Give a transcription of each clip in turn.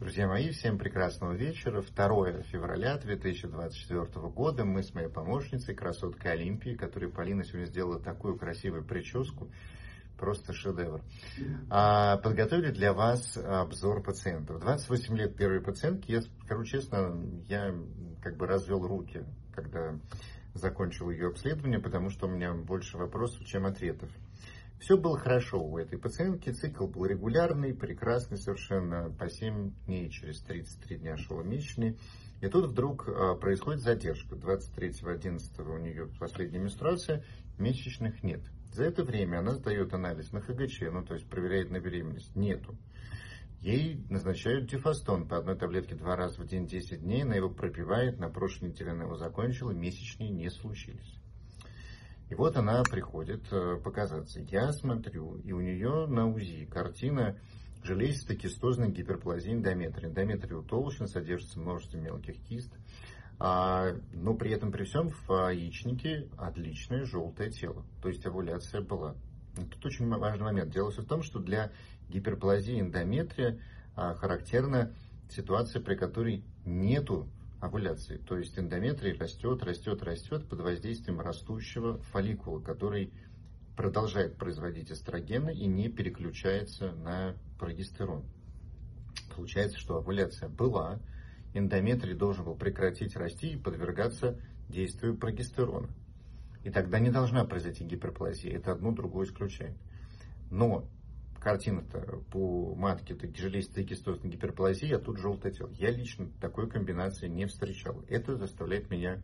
Друзья мои, всем прекрасного вечера. 2 февраля 2024 года мы с моей помощницей, красоткой Олимпии, которой Полина сегодня сделала такую красивую прическу, просто шедевр, а, подготовили для вас обзор пациентов. 28 лет первой пациентки, я скажу честно, я как бы развел руки, когда закончил ее обследование, потому что у меня больше вопросов, чем ответов. Все было хорошо у этой пациентки, цикл был регулярный, прекрасный совершенно, по 7 дней, через 33 дня шел месячный. И тут вдруг а, происходит задержка. 23.11 у нее последняя менструация, месячных нет. За это время она сдает анализ на ХГЧ, ну то есть проверяет на беременность, нету. Ей назначают дифастон по одной таблетке два раза в день 10 дней, она его пропивает, на прошлой неделе она его закончила, месячные не случились. И вот она приходит э, показаться. Я смотрю, и у нее на УЗИ картина железисто-кистозной гиперплазии эндометрия. Эндометрий утолщен, содержится множество мелких кист. А, но при этом, при всем, в яичнике отличное желтое тело. То есть овуляция была. Тут очень важный момент. Дело все в том, что для гиперплазии эндометрия а, характерна ситуация, при которой нету овуляции. То есть эндометрий растет, растет, растет под воздействием растущего фолликула, который продолжает производить эстрогены и не переключается на прогестерон. Получается, что овуляция была, эндометрий должен был прекратить расти и подвергаться действию прогестерона. И тогда не должна произойти гиперплазия. Это одно другое исключает. Но картина-то по матке это железистая кистозная гиперплазия, а тут желтое тело. Я лично такой комбинации не встречал. Это заставляет меня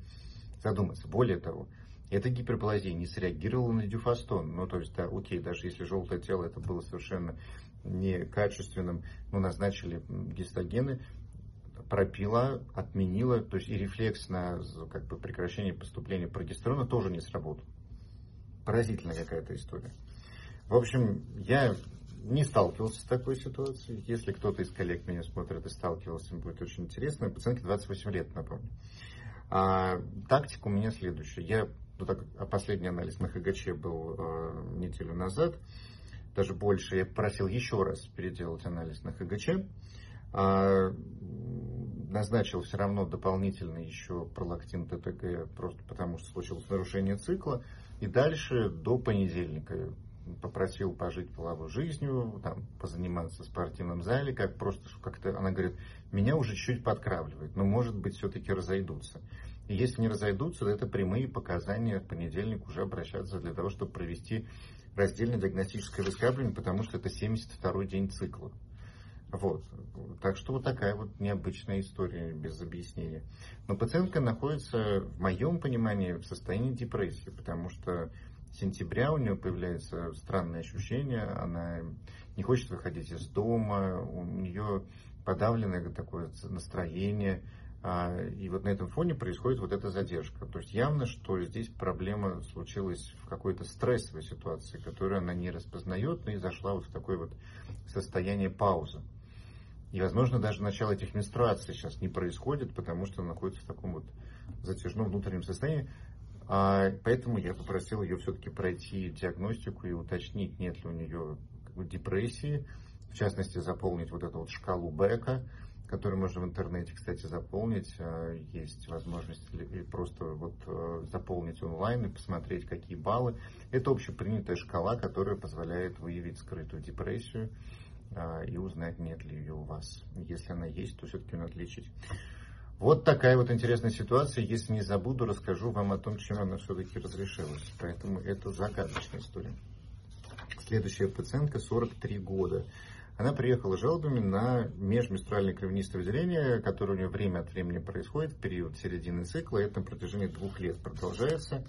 задуматься. Более того, эта гиперплазия не среагировала на дюфастон. Ну, то есть, да, окей, даже если желтое тело это было совершенно некачественным, ну, назначили гистогены, пропила, отменила, то есть и рефлекс на как бы, прекращение поступления прогестерона тоже не сработал. Поразительная какая-то история. В общем, я не сталкивался с такой ситуацией. Если кто-то из коллег меня смотрит и сталкивался, будет очень интересно. Пациентке 28 лет, напомню. А, тактика у меня следующая. Я, ну, так, а последний анализ на ХГЧ был э, неделю назад, даже больше. Я просил еще раз переделать анализ на ХГЧ. А, назначил все равно дополнительно еще пролактин ТТГ, просто потому что случилось нарушение цикла. И дальше до понедельника попросил пожить половой жизнью, там, позаниматься в спортивном зале, как просто как-то, она говорит, меня уже чуть подкравливает, но может быть все-таки разойдутся. И если не разойдутся, то это прямые показания в понедельник уже обращаться для того, чтобы провести раздельное диагностическое выскабливание, потому что это 72-й день цикла. Вот. Так что вот такая вот необычная история без объяснения. Но пациентка находится, в моем понимании, в состоянии депрессии, потому что сентября у нее появляется странное ощущение, она не хочет выходить из дома, у нее подавленное такое настроение, а, и вот на этом фоне происходит вот эта задержка. То есть явно, что здесь проблема случилась в какой-то стрессовой ситуации, которую она не распознает, но и зашла вот в такое вот состояние паузы. И, возможно, даже начало этих менструаций сейчас не происходит, потому что она находится в таком вот затяжном внутреннем состоянии. А, поэтому я попросил ее все-таки пройти диагностику и уточнить, нет ли у нее депрессии, в частности, заполнить вот эту вот шкалу Бека, которую можно в интернете, кстати, заполнить. А, есть возможность просто вот э, заполнить онлайн и посмотреть, какие баллы. Это общепринятая шкала, которая позволяет выявить скрытую депрессию а, и узнать, нет ли ее у вас. Если она есть, то все-таки надо лечить. Вот такая вот интересная ситуация. Если не забуду, расскажу вам о том, чем она все-таки разрешилась. Поэтому это загадочная история. Следующая пациентка 43 года. Она приехала жалобами на межменструальное кровянистое выделение, которое у нее время от времени происходит в период середины цикла. Это на протяжении двух лет продолжается.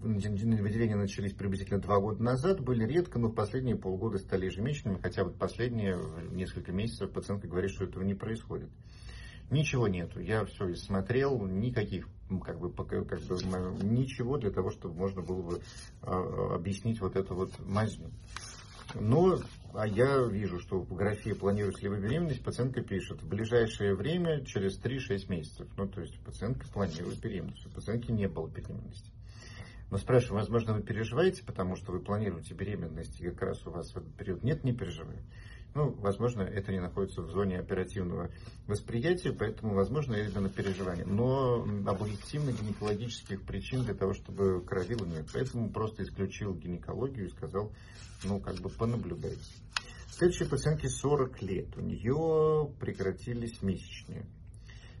Выделения начались приблизительно два года назад, были редко, но в последние полгода стали ежемесячными, хотя вот последние несколько месяцев пациентка говорит, что этого не происходит. Ничего нету, я все смотрел, никаких как бы, как бы ничего для того, чтобы можно было бы а, объяснить вот эту вот мазню. Но а я вижу, что в графе «Планируется ли беременность» пациентка пишет в ближайшее время, через 3-6 месяцев. Ну, то есть пациентка планирует беременность. У пациентки не было беременности. Но спрашиваю, возможно, вы переживаете, потому что вы планируете беременность, и как раз у вас в этот период нет, не переживаю. Ну, возможно, это не находится в зоне оперативного восприятия, поэтому, возможно, именно переживание. Но объективно гинекологических причин для того, чтобы кровило нет. Поэтому просто исключил гинекологию и сказал, ну, как бы понаблюдайте. Следующей пациентке 40 лет. У нее прекратились месячные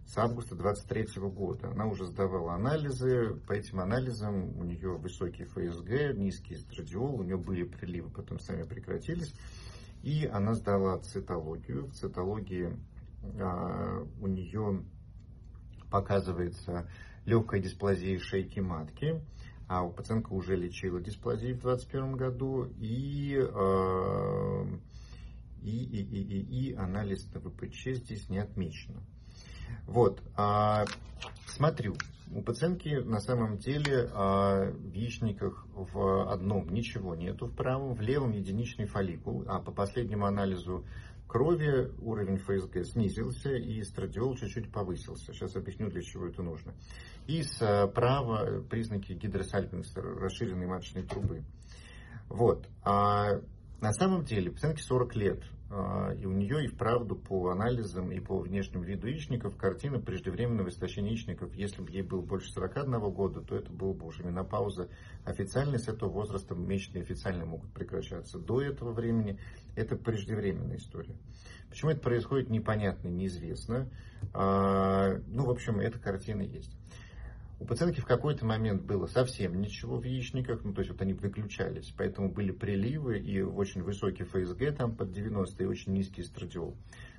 с августа 23 года. Она уже сдавала анализы. По этим анализам у нее высокий ФСГ, низкий эстрадиол, у нее были приливы, потом сами прекратились. И она сдала цитологию. В цитологии а, у нее показывается легкая дисплазия шейки матки. А у пациентка уже лечила дисплазию в 2021 году. И, а, и, и, и, и, и анализ на ВПЧ здесь не отмечено. Вот, а, смотрю, у пациентки на самом деле а, в яичниках в одном ничего нету, в правом, в левом единичный фолликул, а по последнему анализу крови уровень ФСГ снизился и эстрадиол чуть-чуть повысился. Сейчас объясню, для чего это нужно. И справа признаки гидросальпинса, расширенной маточной трубы. Вот. А на самом деле пациентке 40 лет, а, и у нее и вправду по анализам и по внешнему виду яичников картина преждевременного истощения яичников. Если бы ей было больше 41 года, то это было бы уже менопауза официальной. С этого возраста месячные официально могут прекращаться. До этого времени это преждевременная история. Почему это происходит, непонятно, неизвестно. А, ну, в общем, эта картина есть. У пациентки в какой-то момент было совсем ничего в яичниках, ну то есть вот они выключались, поэтому были приливы и очень высокий ФСГ там под 90 и очень низкий эстрадиол.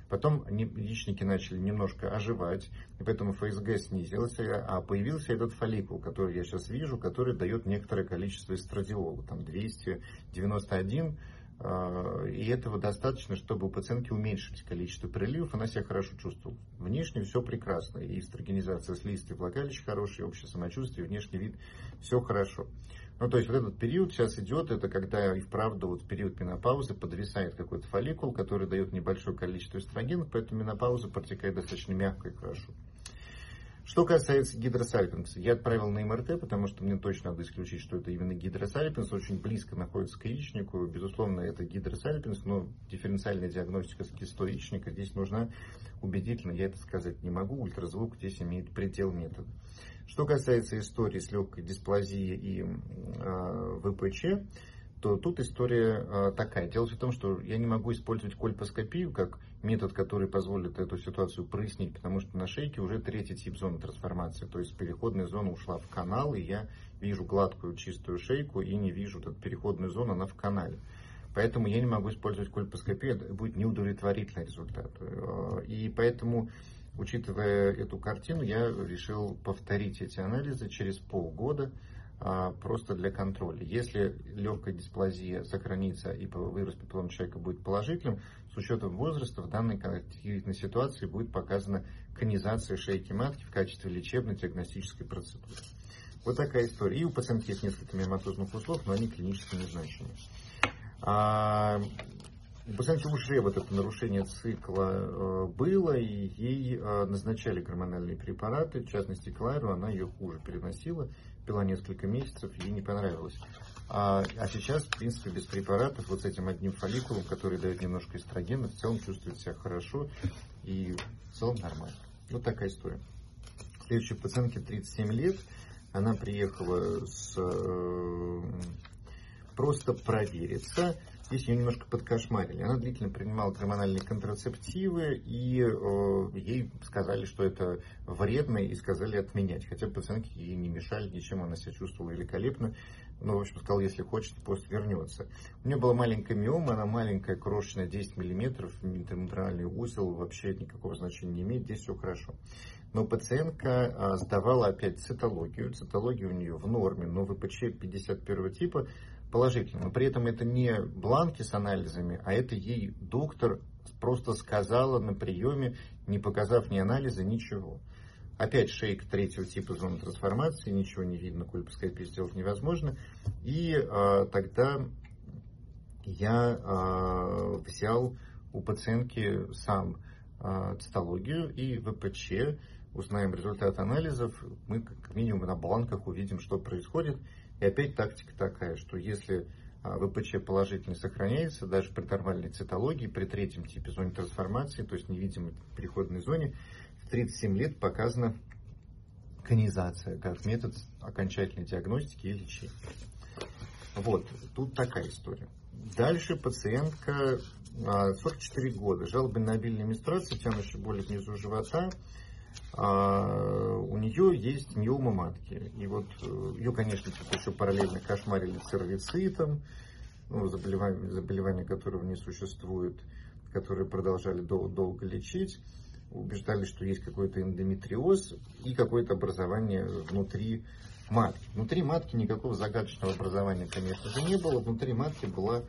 Потом яичники начали немножко оживать, и поэтому ФСГ снизился, а появился этот фолликул, который я сейчас вижу, который дает некоторое количество эстрадиола, там 291 а, и этого достаточно, чтобы у пациентки уменьшить количество приливов, она себя хорошо чувствовала. Внешне все прекрасно, и эстрогенизация слизистой влагалища хорошая, общее самочувствие, внешний вид, все хорошо. Ну, то есть вот этот период сейчас идет, это когда и вправду вот в период менопаузы подвисает какой-то фолликул, который дает небольшое количество эстрогенов, поэтому менопауза протекает достаточно мягко и хорошо. Что касается гидросальпинкса, я отправил на МРТ, потому что мне точно надо исключить, что это именно гидросальпинкс, очень близко находится к яичнику. Безусловно, это гидросальпинкс, но дифференциальная диагностика с кистой яичника здесь нужна убедительно, я это сказать не могу. Ультразвук здесь имеет предел метода. Что касается истории с легкой дисплазией и э, ВПЧ, то тут история э, такая. Дело в том, что я не могу использовать кольпоскопию как метод, который позволит эту ситуацию прояснить, потому что на шейке уже третий тип зоны трансформации, то есть переходная зона ушла в канал, и я вижу гладкую чистую шейку и не вижу эту переходную зону, она в канале. Поэтому я не могу использовать кольпоскопию, это будет неудовлетворительный результат. Э, и поэтому, учитывая эту картину, я решил повторить эти анализы через полгода, а, просто для контроля. Если легкая дисплазия сохранится и вирус папиллома человека будет положительным, учетом возраста в данной конкретной ситуации будет показана конизация шейки матки в качестве лечебной диагностической процедуры. Вот такая история. И у пациентки есть несколько миоматозных узлов, но они клинически незначимы. Пациентки уже вот это нарушение цикла э, было, и ей э, назначали гормональные препараты, в частности Клайру, она ее хуже переносила, пила несколько месяцев, ей не понравилось. А, а сейчас, в принципе, без препаратов, вот с этим одним фолликулом, который дает немножко эстрогена, в целом чувствует себя хорошо и в целом нормально. Вот такая история. Следующая пациентке 37 лет. Она приехала с, э, просто провериться. Здесь ее немножко подкошмарили. Она длительно принимала гормональные контрацептивы, и э, ей сказали, что это вредно, и сказали отменять. Хотя пациентки ей не мешали ничем, она себя чувствовала великолепно. Ну, в общем, сказал, если хочет, пусть вернется. У нее была маленькая миома, она маленькая, крошечная, 10 миллиметров, интермутральный узел, вообще никакого значения не имеет, здесь все хорошо. Но пациентка а, сдавала опять цитологию, цитология у нее в норме, но ВПЧ 51 типа, положительно. Но при этом это не бланки с анализами, а это ей доктор просто сказала на приеме, не показав ни анализа, ничего. Опять шейк третьего типа зоны трансформации, ничего не видно, кольпоскопию сделать невозможно. И э, тогда я э, взял у пациентки сам э, цитологию и ВПЧ, узнаем результат анализов, мы как минимум на бланках увидим, что происходит. И опять тактика такая, что если а, ВПЧ положительно сохраняется, даже при нормальной цитологии, при третьем типе зоны трансформации, то есть невидимой переходной зоне, в 37 лет показана конизация как метод окончательной диагностики и лечения. Вот, тут такая история. Дальше пациентка 44 а, года, жалобы на обильные менструации, тянущие боли внизу живота, а, у нее есть миома матки. И вот э, ее, конечно, еще параллельно кошмарили цервицитом, ну, заболевание, заболевание которого не существует, которые продолжали дол- долго лечить. Убеждали, что есть какой-то эндометриоз и какое-то образование внутри матки. Внутри матки никакого загадочного образования, конечно же, не было. Внутри матки была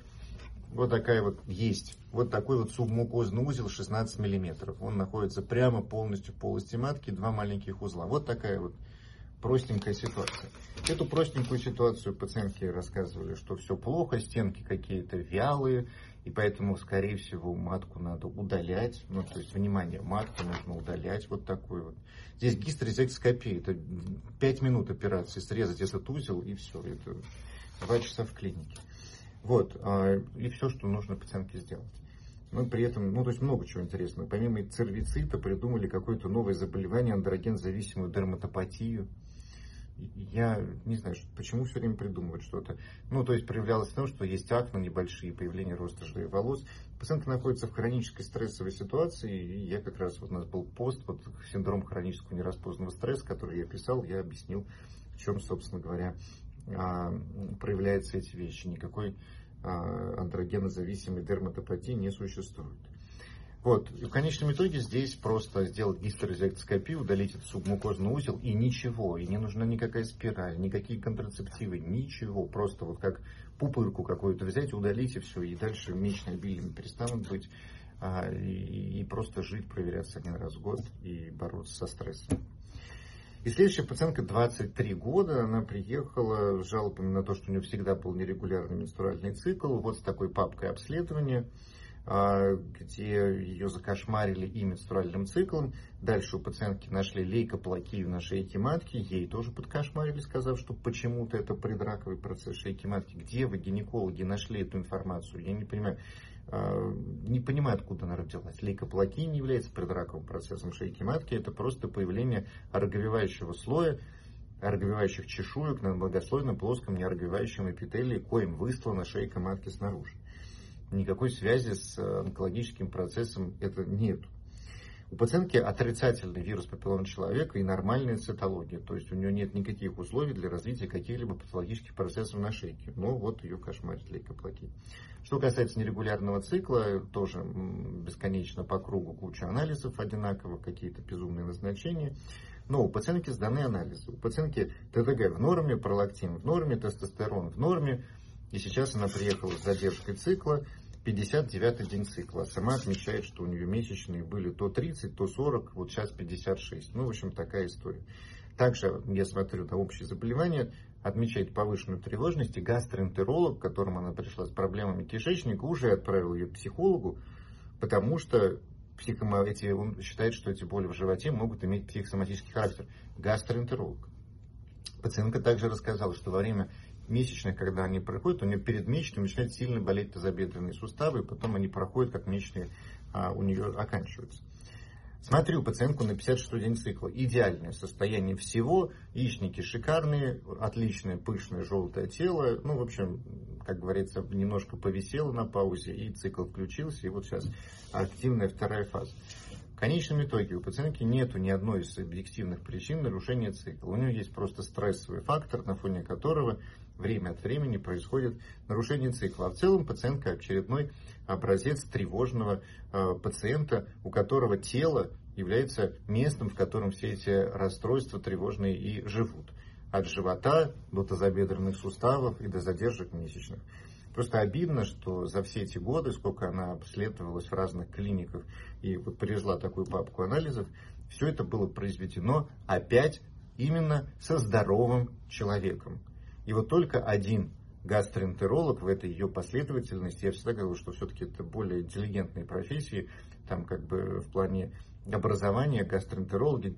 вот такая вот есть. Вот такой вот субмукозный узел 16 миллиметров. Он находится прямо полностью в полости матки, два маленьких узла. Вот такая вот простенькая ситуация. Эту простенькую ситуацию пациентки рассказывали, что все плохо, стенки какие-то вялые, и поэтому, скорее всего, матку надо удалять. Ну, то есть, внимание, матку нужно удалять вот такой вот. Здесь гистерезектоскопия, это 5 минут операции, срезать этот узел и все. Это 2 часа в клинике. Вот, а, и все, что нужно пациентке сделать. Но при этом, ну, то есть много чего интересного. Помимо цервицита придумали какое-то новое заболевание, андроген-зависимую дерматопатию. Я не знаю, почему все время придумывают что-то. Ну, то есть проявлялось в том, что есть акне небольшие, появление роста жировой волос. Пациентка находится в хронической стрессовой ситуации, и я как раз, вот у нас был пост, вот синдром хронического нераспознанного стресса, который я писал, я объяснил, в чем, собственно говоря, проявляются эти вещи. Никакой а, андрогенозависимой дерматопатии не существует. Вот. И в конечном итоге здесь просто сделать гистерозектоскопию, удалить этот субмукозный узел и ничего. И не нужна никакая спираль, никакие контрацептивы, ничего. Просто вот как пупырку какую-то взять, удалить и все. И дальше месячные обильными перестанут быть. А, и, и просто жить, проверяться один раз в год и бороться со стрессом. И следующая пациентка 23 года, она приехала с жалобами на то, что у нее всегда был нерегулярный менструальный цикл, вот с такой папкой обследования, а, где ее закошмарили и менструальным циклом. Дальше у пациентки нашли лейкоплакию на шейке матки, ей тоже подкошмарили, сказав, что почему-то это предраковый процесс шейки матки. Где вы, гинекологи, нашли эту информацию? Я не понимаю. А, не понимаю, откуда она родилась. Лейкоплакия не является предраковым процессом шейки матки, это просто появление ороговевающего слоя, ороговевающих чешуек на многослойном плоском неороговевающем эпителии, коим выслана шейка матки снаружи. Никакой связи с онкологическим процессом это нет. У пациентки отрицательный вирус папиллома человека и нормальная цитология, то есть у нее нет никаких условий для развития каких-либо патологических процессов на шейке. Но вот ее кошмарит лейкоплакия. Что касается нерегулярного цикла, тоже бесконечно по кругу куча анализов одинаковых, какие-то безумные назначения. Но у пациентки сданы анализы. У пациентки ТТГ в норме, пролактин в норме, тестостерон в норме. И сейчас она приехала с задержкой цикла. 59 день цикла. Сама отмечает, что у нее месячные были то 30, то 40, вот сейчас 56. Ну, в общем, такая история. Также, я смотрю на общие заболевания, отмечает повышенную тревожность, и гастроэнтеролог, к которому она пришла с проблемами кишечника, уже отправил ее к психологу, потому что психомо... эти, он считает, что эти боли в животе могут иметь психосоматический характер. Гастроэнтеролог. Пациентка также рассказала, что во время месячных, когда они проходят, у нее перед месячными начинают сильно болеть тазобедренные суставы, и потом они проходят, как месячные а, у нее оканчиваются. Смотрю пациентку на 56 день цикла. Идеальное состояние всего. Яичники шикарные, отличное, пышное, желтое тело. Ну, в общем, как говорится, немножко повисело на паузе, и цикл включился. И вот сейчас активная вторая фаза. В конечном итоге у пациентки нет ни одной из объективных причин нарушения цикла. У нее есть просто стрессовый фактор, на фоне которого время от времени происходит нарушение цикла. А в целом пациентка очередной образец тревожного э, пациента, у которого тело является местом, в котором все эти расстройства тревожные и живут. От живота до тазобедренных суставов и до задержек месячных. Просто обидно, что за все эти годы, сколько она обследовалась в разных клиниках и вот привезла такую папку анализов, все это было произведено опять именно со здоровым человеком. И вот только один гастроэнтеролог в этой ее последовательности, я всегда говорил, что все-таки это более интеллигентные профессии, там как бы в плане образования гастроэнтерологи,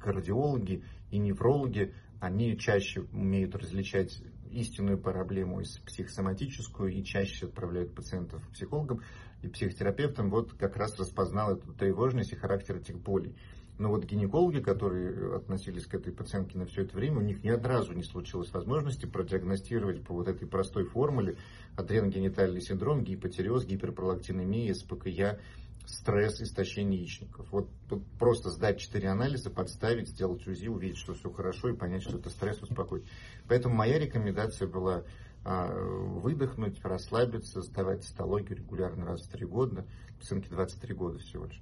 кардиологи и неврологи Они чаще умеют различать истинную проблему психосоматическую и чаще отправляют пациентов к психологам и психотерапевтам. Вот как раз распознал эту тревожность и характер этих болей. Но вот гинекологи, которые относились к этой пациентке на все это время, у них ни разу не случилось возможности продиагностировать по вот этой простой формуле адреногенитальный синдром, гипотереоз, гиперпролактинемия, СПКЯ, стресс, истощение яичников. Вот просто сдать 4 анализа, подставить, сделать УЗИ, увидеть, что все хорошо и понять, что это стресс, успокоить. Поэтому моя рекомендация была а, выдохнуть, расслабиться, сдавать цитологию регулярно раз в 3 года, пациентке 23 года всего лишь.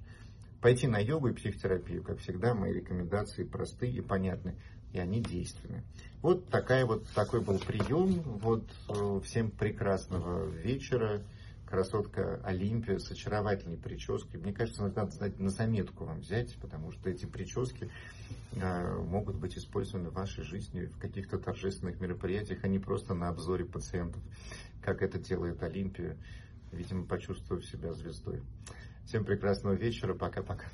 Пойти на йогу и психотерапию, как всегда, мои рекомендации просты и понятны, и они действенны. Вот, такая вот такой был прием. Вот э, всем прекрасного вечера. Красотка Олимпия с очаровательной прической. Мне кажется, надо знать на заметку вам взять, потому что эти прически э, могут быть использованы в вашей жизни в каких-то торжественных мероприятиях, а не просто на обзоре пациентов, как это делает Олимпия, видимо, почувствовав себя звездой. Всем прекрасного вечера. Пока-пока.